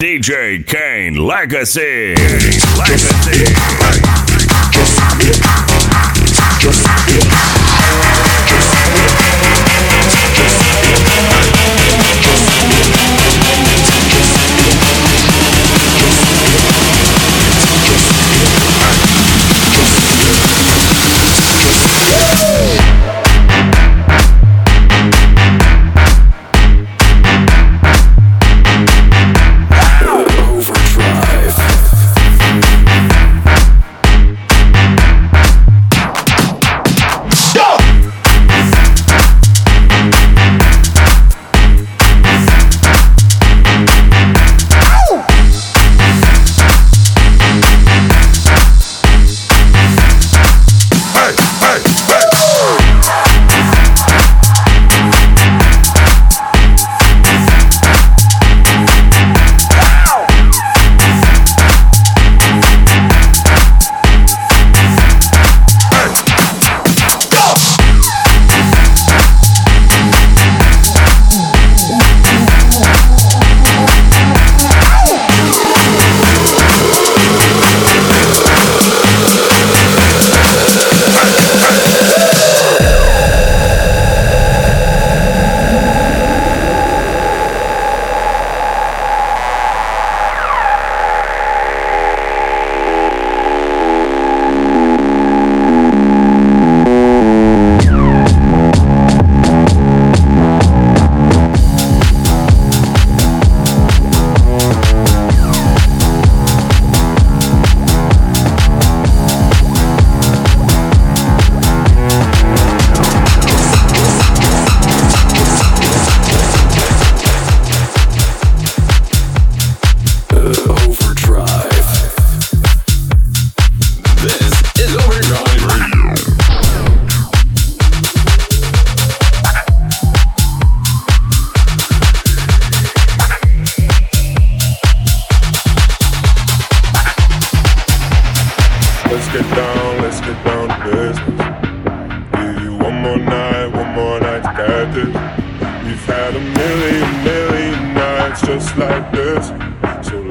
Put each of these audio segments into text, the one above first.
DJ Kaine Legacy. Legacy.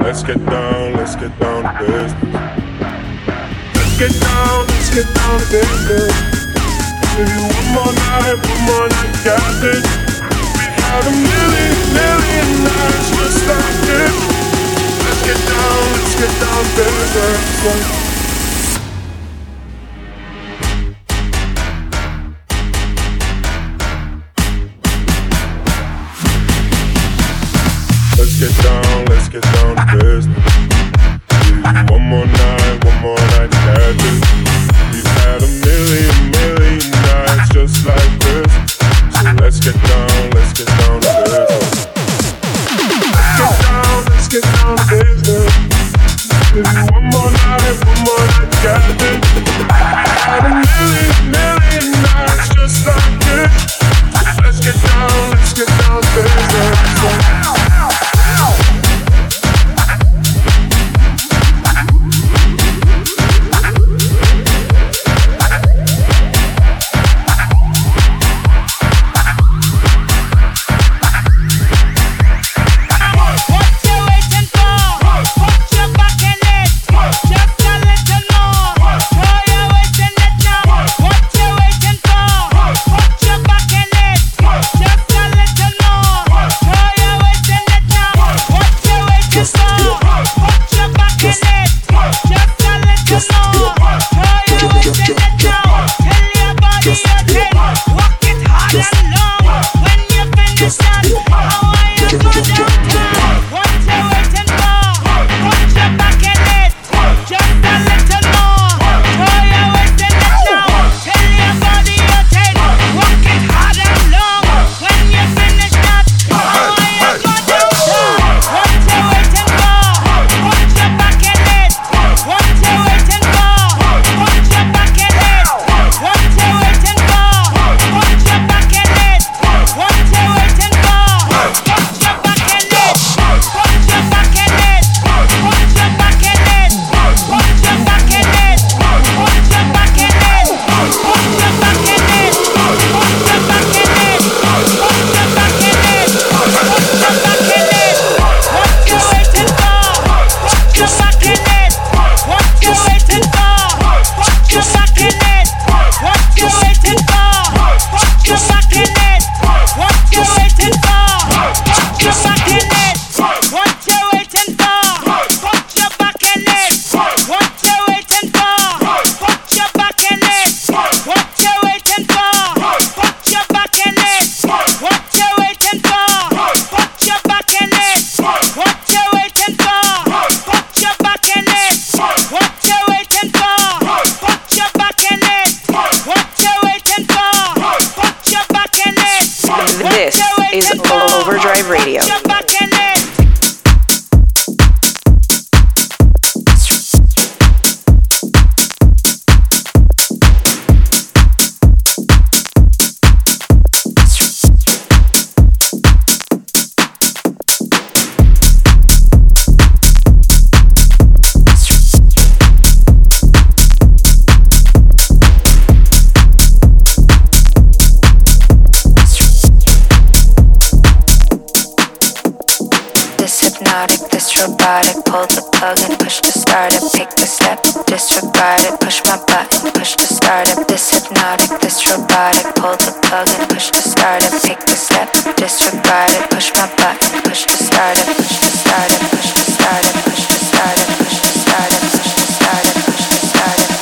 Let's get down, let's get down to business. Let's get down, let's get down to business. Give you one more night, one more night, got this. We had a million, million nights just like this. Let's get down, let's get down to business. Robotic. Pull the plug and push to start it. Take the step, disregard it. Push my button, push to start it. This hypnotic, this robotic. Pull the plug and push to start it. Take the step, disregard it. Push my button, push to start it. Push to start it. Push to start it. Push to start it. Push to start it. Push to start it. Push to start it.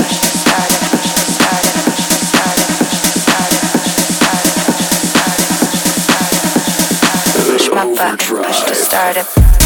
Push to start it. Push to start it. Push to start it. Push to start it. Push my button, push to start it.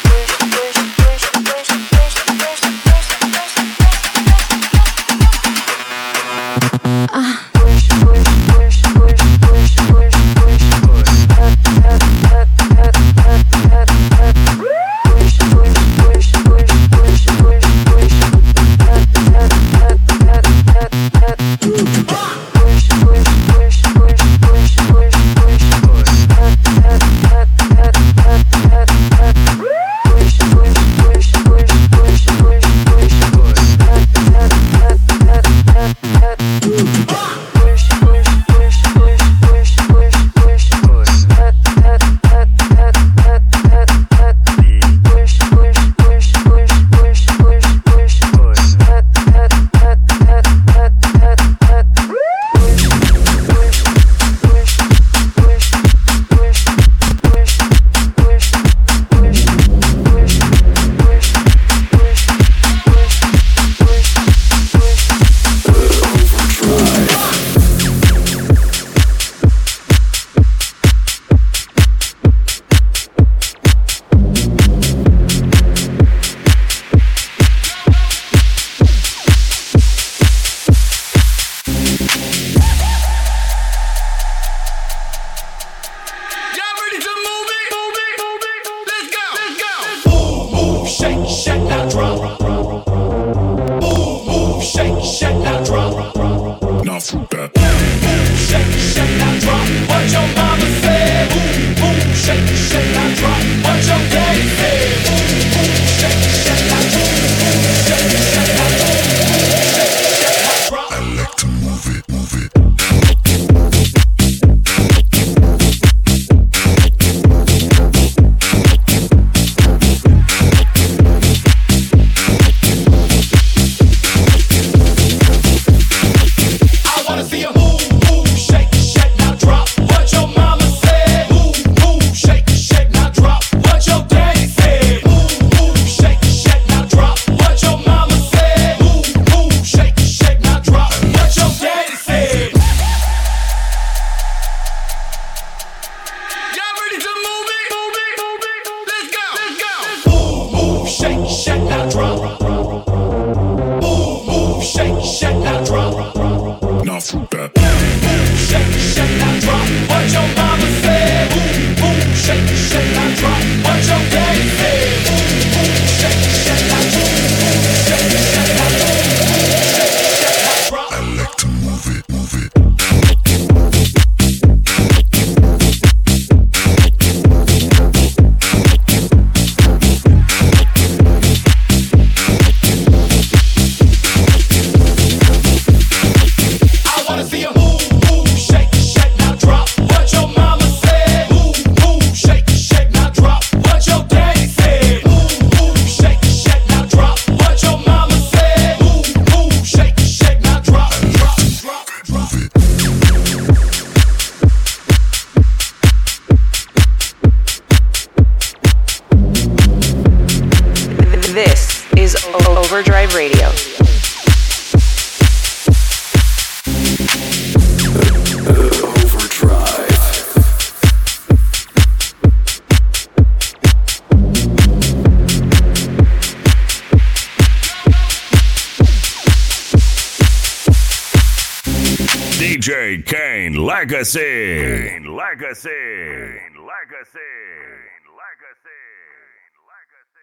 shut down. Overdrive Radio. DJ Kaine Legacy. Kaine Legacy. Kaine Legacy.